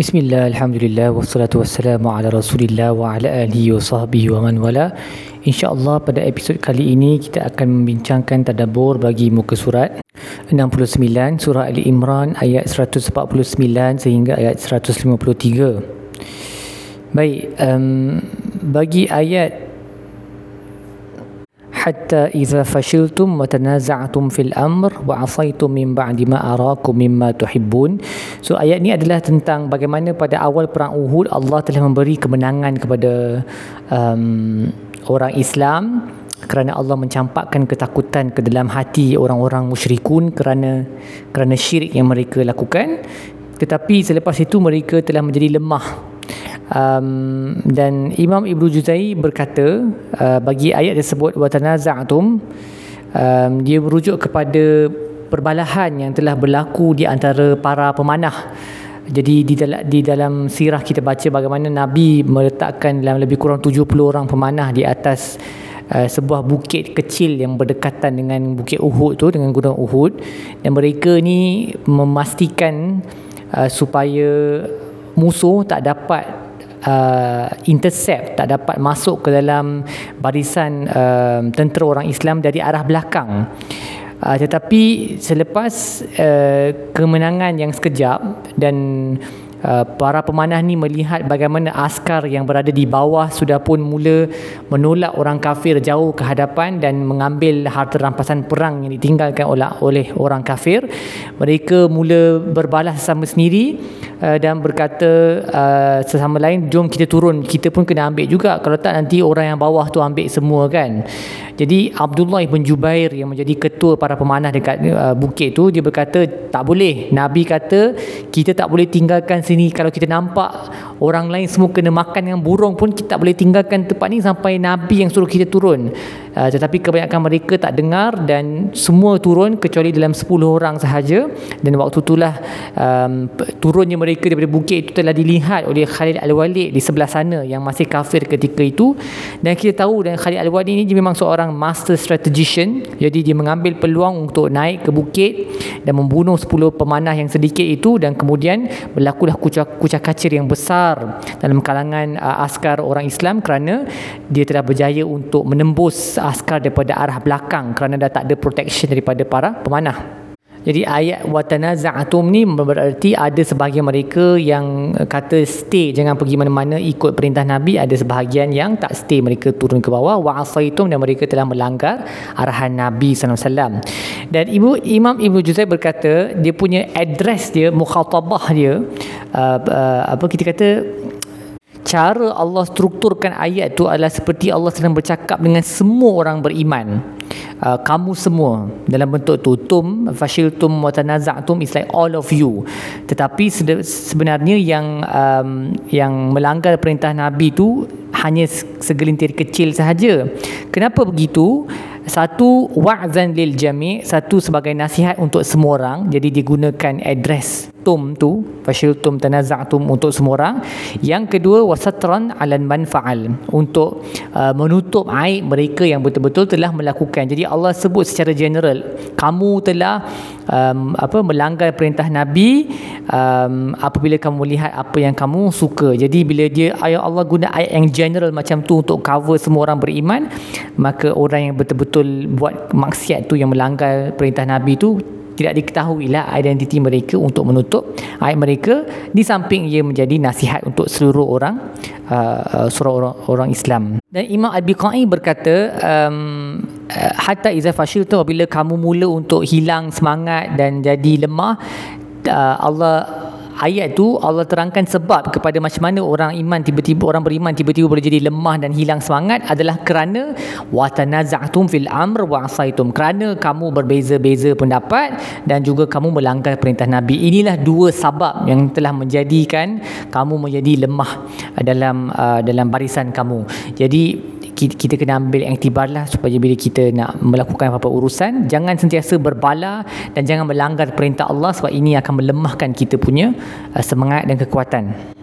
Bismillah, Alhamdulillah, wassalatu wassalamu ala rasulillah wa ala alihi wa sahbihi wa man wala. InsyaAllah pada episod kali ini kita akan membincangkan tadabur bagi muka surat 69 surah Ali Imran ayat 149 sehingga ayat 153 Baik, um, bagi ayat hatta idza fashiltum wa tanaza'tum fil amr wa asaitum min ba'di ma arakum mimma tuhibbun so ayat ni adalah tentang bagaimana pada awal perang Uhud Allah telah memberi kemenangan kepada um, orang Islam kerana Allah mencampakkan ketakutan ke dalam hati orang-orang musyrikun kerana kerana syirik yang mereka lakukan. Tetapi selepas itu mereka telah menjadi lemah um, dan Imam Ibnu Juzai berkata uh, bagi ayat tersebut wa tanaza'tum um, dia merujuk kepada perbalahan yang telah berlaku di antara para pemanah. Jadi di dalam di dalam sirah kita baca bagaimana Nabi meletakkan dalam lebih kurang 70 orang pemanah di atas uh, sebuah bukit kecil yang berdekatan dengan bukit Uhud tu dengan gunung Uhud. Dan mereka ni memastikan uh, supaya musuh tak dapat uh, intercept tak dapat masuk ke dalam barisan uh, tentera orang Islam dari arah belakang. Uh, tetapi selepas uh, kemenangan yang sekejap dan Uh, para pemanah ni melihat bagaimana askar yang berada di bawah sudah pun mula menolak orang kafir jauh ke hadapan dan mengambil harta rampasan perang yang ditinggalkan oleh oleh orang kafir mereka mula berbalas sama sendiri uh, dan berkata uh, sesama lain jom kita turun. Kita pun kena ambil juga. Kalau tak nanti orang yang bawah tu ambil semua kan? Jadi Abdullah bin Jubair yang menjadi ketua para pemanah dekat uh, bukit tu dia berkata tak boleh. Nabi kata kita tak boleh tinggalkan sini. Kalau kita nampak orang lain semua kena makan dengan burung pun kita tak boleh tinggalkan tempat ni sampai Nabi yang suruh kita turun uh, tetapi kebanyakan mereka tak dengar dan semua turun kecuali dalam 10 orang sahaja. Dan waktu itulah um, turunnya mereka daripada bukit itu telah dilihat oleh Khalid Al-Walid di sebelah sana yang masih kafir ketika itu. Dan kita tahu dan Khalid Al-Walid ini dia memang seorang master strategician. Jadi dia mengambil peluang untuk naik ke bukit dan membunuh 10 pemanah yang sedikit itu dan kemudian berlakulah kucak, kucak kacir yang besar dalam kalangan uh, askar orang Islam kerana dia telah berjaya untuk menembus askar daripada arah belakang kerana dah tak ada protection daripada para pemanah. Jadi ayat watanaza'atum ni berarti ada sebahagian mereka yang kata stay jangan pergi mana-mana ikut perintah Nabi. Ada sebahagian yang tak stay mereka turun ke bawah. Wa'asaitum dan mereka telah melanggar arahan Nabi SAW dan Ibu Imam Ibnu Juzai berkata dia punya address dia mukhatabah dia uh, uh, apa kita kata cara Allah strukturkan ayat tu adalah seperti Allah sedang bercakap dengan semua orang beriman. Uh, kamu semua dalam bentuk tu tum fashiltum wa tanaza'tum is like all of you. Tetapi sebenarnya yang um, yang melanggar perintah nabi tu hanya segelintir kecil sahaja. Kenapa begitu? Satu wa'zan lil jami' satu sebagai nasihat untuk semua orang. Jadi digunakan address tum tu fashiltum tanaza'tum untuk semua orang. Yang kedua wasatran alan manfa'al untuk uh, menutup aib mereka yang betul-betul telah melakukan. Jadi Allah sebut secara general kamu telah um, apa melanggar perintah nabi um, apabila kamu melihat apa yang kamu suka. Jadi bila dia ayat Allah guna ayat yang general macam tu untuk cover semua orang beriman maka orang yang betul-betul buat maksiat tu yang melanggar perintah nabi tu tidak diketahui lah identiti mereka untuk menutup aib mereka. Di samping ia menjadi nasihat untuk seluruh orang uh, uh seluruh orang, orang Islam. Dan Imam Al-Biqai berkata um, uh, hatta iza fashil tu bila kamu mula untuk hilang semangat dan jadi lemah uh, Allah ayat tu Allah terangkan sebab kepada macam mana orang iman tiba-tiba orang beriman tiba-tiba boleh jadi lemah dan hilang semangat adalah kerana wa tanaza'tum fil amr wa asaitum. Kerana kamu berbeza-beza pendapat dan juga kamu melanggar perintah Nabi. Inilah dua sebab yang telah menjadikan kamu menjadi lemah dalam uh, dalam barisan kamu. Jadi kita kena ambil iktibar lah supaya bila kita nak melakukan apa-apa urusan jangan sentiasa berbala dan jangan melanggar perintah Allah sebab ini akan melemahkan kita punya uh, semangat dan kekuatan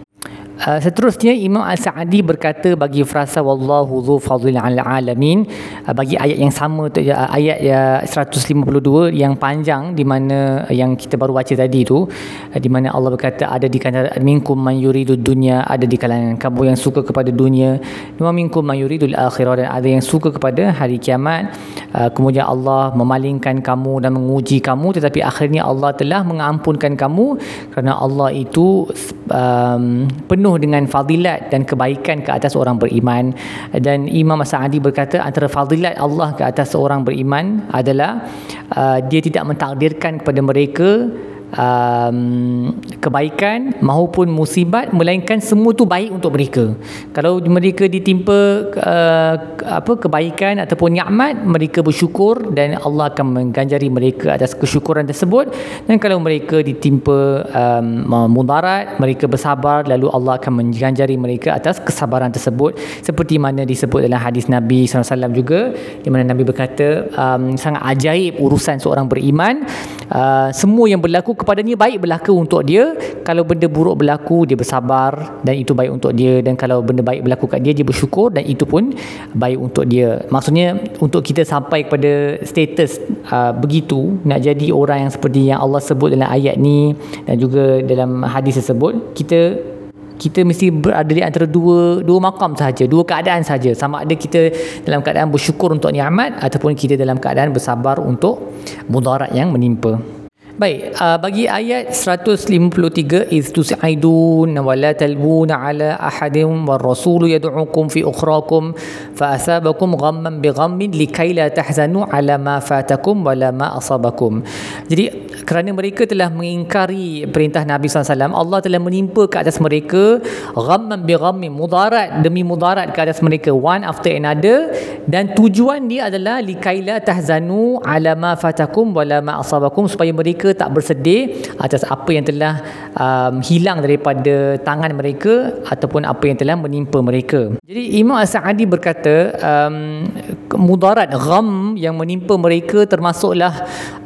Uh, seterusnya Imam Al-Sa'adi berkata bagi frasa wallahu dzu fadlil 'alal alamin uh, bagi ayat yang sama tu uh, ayat ya 152 yang panjang di mana uh, yang kita baru baca tadi tu uh, di mana Allah berkata ada di kalangan minkum man yuridu dunya ada di kalangan kamu yang suka kepada dunia wa minkum man yuridul akhirah dan ada yang suka kepada hari kiamat. Uh, kemudian Allah memalingkan kamu dan menguji kamu tetapi akhirnya Allah telah mengampunkan kamu kerana Allah itu um, penuh penuh dengan fadilat dan kebaikan ke atas orang beriman. Dan Imam Sa'adi berkata antara fadilat Allah ke atas orang beriman adalah uh, dia tidak mentakdirkan kepada mereka um, kebaikan maupun musibat melainkan semua tu baik untuk mereka. Kalau mereka ditimpa uh, apa kebaikan ataupun nikmat mereka bersyukur dan Allah akan mengganjari mereka atas kesyukuran tersebut. Dan kalau mereka ditimpa um, mudarat mereka bersabar lalu Allah akan mengganjari mereka atas kesabaran tersebut. Seperti mana disebut dalam hadis Nabi SAW juga di mana Nabi berkata um, sangat ajaib urusan seorang beriman. Uh, semua yang berlaku kepadanya baik berlaku untuk dia. Kalau benda buruk berlaku dia bersabar dan itu baik untuk dia. Dan kalau benda baik berlaku kat dia dia bersyukur dan itu pun baik untuk dia. Maksudnya untuk kita sampai kepada status uh, begitu nak jadi orang yang seperti yang Allah sebut dalam ayat ni dan juga dalam hadis tersebut kita kita mesti berada di antara dua dua makam sahaja dua keadaan sahaja. Sama ada kita dalam keadaan bersyukur untuk nikmat ataupun kita dalam keadaan bersabar untuk mudarat yang menimpa Baik, uh, bagi ayat 153 iz tus'idun wa la talbuna ala ahadin war rasul yad'ukum fi ukhrakum fa asabakum ghamman bi ghammin likay la tahzanu ala ma fatakum wa la ma asabakum. Jadi kerana mereka telah mengingkari perintah Nabi SAW Allah telah menimpa ke atas mereka ghamman bi ghammin mudarat demi mudarat ke atas mereka one after another dan tujuan dia adalah likay la tahzanu ala ma fatakum wa la ma asabakum supaya mereka mereka tak bersedih atas apa yang telah um, hilang daripada tangan mereka ataupun apa yang telah menimpa mereka. Jadi Imam As-Sa'adi berkata um, mudarat gham yang menimpa mereka termasuklah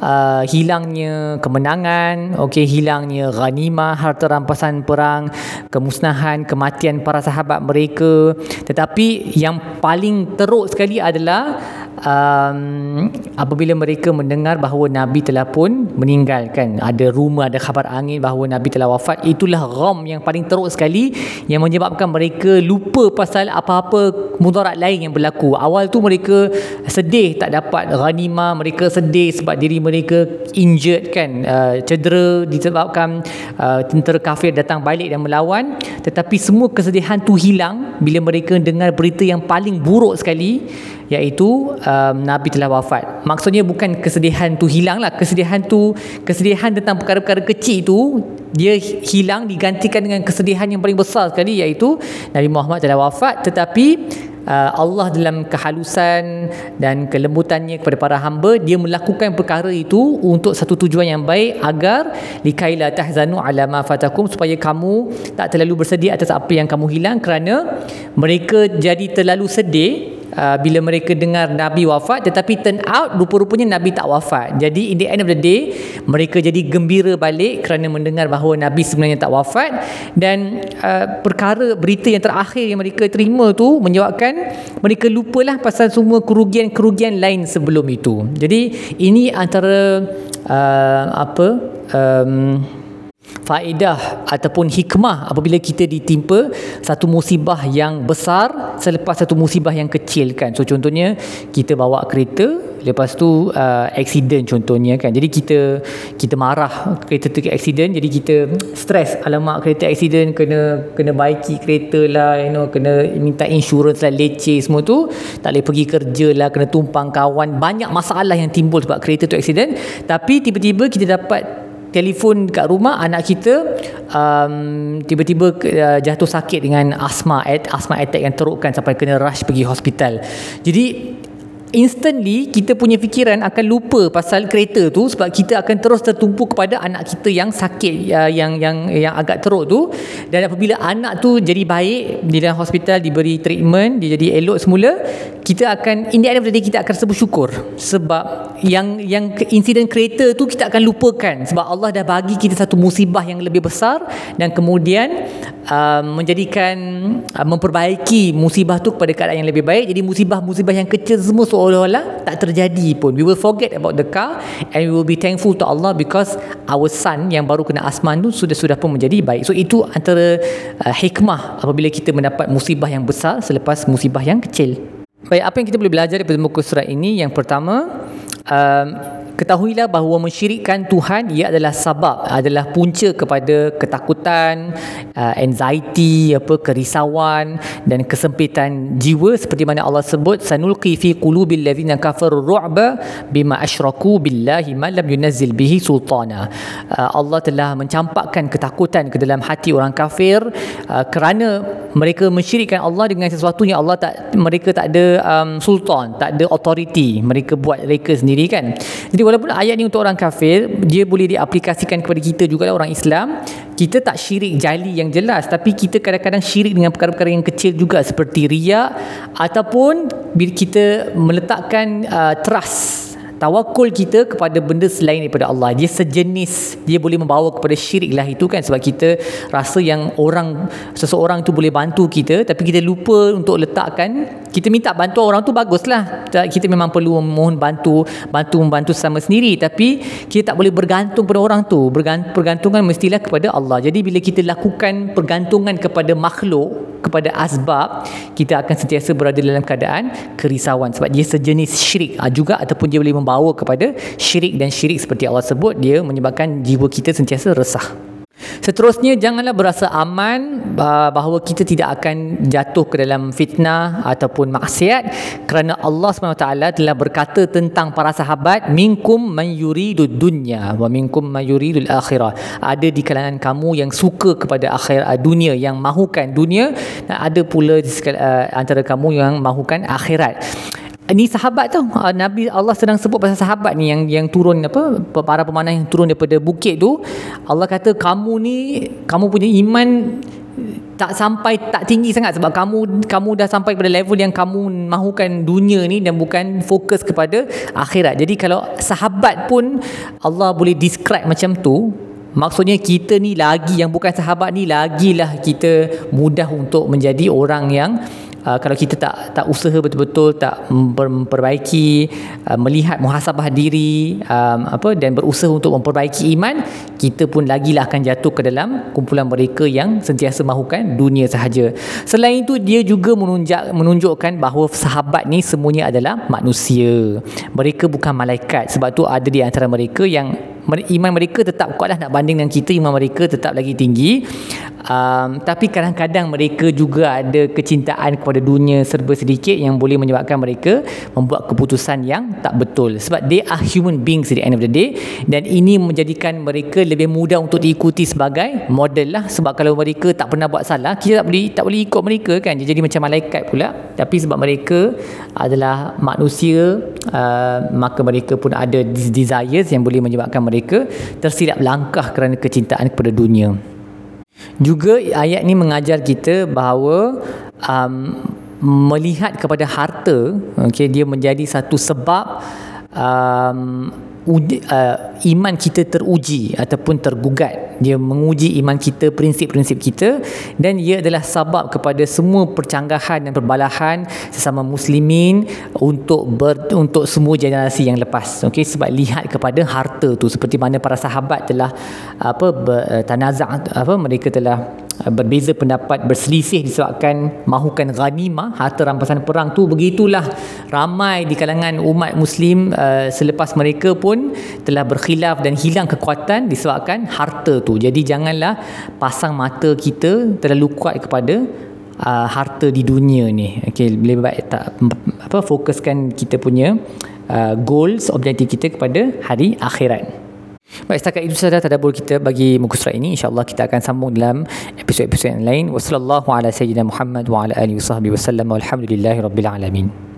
uh, hilangnya kemenangan, okey hilangnya ghanimah, harta rampasan perang, kemusnahan, kematian para sahabat mereka. Tetapi yang paling teruk sekali adalah um, apabila mereka mendengar bahawa Nabi telah pun meninggal kan ada rumah ada khabar angin bahawa Nabi telah wafat itulah gham yang paling teruk sekali yang menyebabkan mereka lupa pasal apa-apa mudarat lain yang berlaku. Awal tu mereka sedih tak dapat ghanimah mereka sedih sebab diri mereka injured kan uh, cedera disebabkan uh, tentera kafir datang balik dan melawan tetapi semua kesedihan tu hilang bila mereka dengar berita yang paling buruk sekali iaitu um, Nabi telah wafat. Maksudnya bukan kesedihan tu hilang lah. Kesedihan tu, kesedihan tentang perkara-perkara kecil tu dia hilang digantikan dengan kesedihan yang paling besar sekali iaitu Nabi Muhammad telah wafat tetapi Allah dalam kehalusan dan kelembutannya kepada para hamba dia melakukan perkara itu untuk satu tujuan yang baik agar likaila tahzanu ala ma fatakum supaya kamu tak terlalu bersedih atas apa yang kamu hilang kerana mereka jadi terlalu sedih uh, bila mereka dengar Nabi wafat tetapi turn out rupa-rupanya Nabi tak wafat. Jadi in the end of the day mereka jadi gembira balik kerana mendengar bahawa Nabi sebenarnya tak wafat. Dan uh, perkara berita yang terakhir yang mereka terima tu menyebabkan mereka lupalah pasal semua kerugian-kerugian lain sebelum itu. Jadi ini antara uh, apa um, faedah ataupun hikmah apabila kita ditimpa satu musibah yang besar selepas satu musibah yang kecil kan. So contohnya kita bawa kereta lepas tu uh, accident contohnya kan. Jadi kita kita marah kereta tu accident jadi kita stres alamak kereta accident kena kena baiki kereta lah you know kena minta insurans lah leceh semua tu. Tak boleh pergi kerja lah kena tumpang kawan. Banyak masalah yang timbul sebab kereta tu accident. Tapi tiba-tiba kita dapat telefon kat rumah anak kita um, tiba-tiba uh, jatuh sakit dengan asma asma attack yang terukkan sampai kena rush pergi hospital. Jadi instantly kita punya fikiran akan lupa pasal kereta tu sebab kita akan terus tertumpu kepada anak kita yang sakit uh, yang yang yang agak teruk tu. Dan apabila anak tu jadi baik di dalam hospital diberi treatment dia jadi elok semula kita akan in the end of the day kita akan rasa bersyukur. Sebab yang yang insiden kereta tu kita akan lupakan sebab Allah dah bagi kita satu musibah yang lebih besar dan kemudian uh, menjadikan uh, memperbaiki musibah tu kepada keadaan yang lebih baik. Jadi musibah-musibah yang kecil semua seolah-olah tak terjadi pun. We will forget about the car and we will be thankful to Allah because our son yang baru kena asman tu sudah-sudah pun menjadi baik. So itu antara uh, hikmah apabila kita mendapat musibah yang besar selepas musibah yang kecil. Baik apa yang kita boleh belajar daripada muka surat ini? Yang pertama um, ketahuilah bahawa mensyirikkan Tuhan ia adalah sebab adalah punca kepada ketakutan uh, anxiety apa kerisauan dan kesempitan jiwa. Seperti mana Allah sebut sanulqi fi qulubil ladzina kafaru ru'ba bima asyraku billahi ma lam yunazzil bihi sultana. Uh, Allah telah mencampakkan ketakutan ke dalam hati orang kafir uh, kerana mereka mensyirikkan Allah dengan sesuatu yang Allah tak mereka tak ada um, sultan tak ada authority. Mereka buat reka sendiri kan jadi walaupun ayat ni untuk orang kafir, dia boleh diaplikasikan kepada kita juga orang Islam. Kita tak syirik jali yang jelas, tapi kita kadang-kadang syirik dengan perkara-perkara yang kecil juga seperti riak ataupun bila kita meletakkan uh, trust tawakul kita kepada benda selain daripada Allah. Dia sejenis. Dia boleh membawa kepada syirik lah itu kan. Sebab kita rasa yang orang seseorang tu boleh bantu kita tapi kita lupa untuk letakkan. Kita minta bantu orang tu baguslah kita memang perlu mohon bantu bantu membantu sama sendiri. Tapi kita tak boleh bergantung pada orang tu. Pergantungan mestilah kepada Allah. Jadi bila kita lakukan pergantungan kepada makhluk kepada asbab kita akan sentiasa berada dalam keadaan kerisauan. Sebab dia sejenis syirik ah, juga ataupun dia boleh membawa kepada syirik dan syirik seperti Allah sebut dia menyebabkan jiwa kita sentiasa resah Seterusnya janganlah berasa aman bahawa kita tidak akan jatuh ke dalam fitnah ataupun maksiat kerana Allah SWT telah berkata tentang para sahabat minkum man yuridud dunya wa minkum man yuridul akhirah. Ada di kalangan kamu yang suka kepada akhir dunia yang mahukan dunia dan ada pula uh, antara kamu yang mahukan akhirat ini sahabat tau. Ah, Nabi Allah sedang sebut pasal sahabat ni yang yang turun apa para pemanah yang turun daripada bukit tu. Allah kata kamu ni kamu punya iman tak sampai tak tinggi sangat sebab kamu kamu dah sampai pada level yang kamu mahukan dunia ni dan bukan fokus kepada akhirat. Jadi kalau sahabat pun Allah boleh describe macam tu Maksudnya kita ni lagi yang bukan sahabat ni lagilah kita mudah untuk menjadi orang yang uh, kalau kita tak tak usaha betul-betul tak memperbaiki uh, melihat muhasabah diri um, apa dan berusaha untuk memperbaiki iman kita pun lagilah akan jatuh ke dalam kumpulan mereka yang sentiasa mahukan dunia sahaja. Selain itu dia juga menunjuk menunjukkan bahawa sahabat ni semuanya adalah manusia. Mereka bukan malaikat sebab tu ada di antara mereka yang iman mereka tetap kuatlah nak banding dengan kita iman mereka tetap lagi tinggi. Um, tapi kadang-kadang mereka juga ada kecintaan kepada dunia serba sedikit yang boleh menyebabkan mereka membuat keputusan yang tak betul. Sebab they are human beings at the end of the day. Dan ini menjadikan mereka lebih mudah untuk diikuti sebagai model lah. Sebab kalau mereka tak pernah buat salah kita tak boleh tak boleh ikut mereka kan. Jadi macam malaikat pula. Tapi sebab mereka adalah manusia uh, maka mereka pun ada desires yang boleh menyebabkan mereka mereka tersilap langkah kerana kecintaan kepada dunia. Juga ayat ni mengajar kita bahawa um, melihat kepada harta, okay, dia menjadi satu sebab um, uh, iman kita teruji ataupun tergugat. Dia menguji iman kita prinsip-prinsip kita dan ia adalah sebab kepada semua percanggahan dan perbalahan sesama muslimin untuk ber, untuk semua generasi yang lepas. Okey sebab lihat kepada harta tu seperti mana para sahabat telah apa uh, tanazak apa mereka telah berbeza pendapat berselisih disebabkan mahukan ghanimah harta rampasan perang tu begitulah ramai di kalangan umat muslim uh, selepas mereka pun pun telah berkhilaf dan hilang kekuatan disebabkan harta tu. Jadi janganlah pasang mata kita terlalu kuat kepada uh, harta di dunia ni. Okey, lebih baik tak apa fokuskan kita punya uh, goals, objektif kita kepada hari akhirat. Baik, setakat itu sahaja tadabbur kita bagi muka surat ini. InsyaAllah kita akan sambung dalam episod-episod yang lain. Wassalamualaikum warahmatullahi wabarakatuh. Muhammad wa ala alihi wa sahbihi wa sallam. Walhamdulillahi rabbil alamin.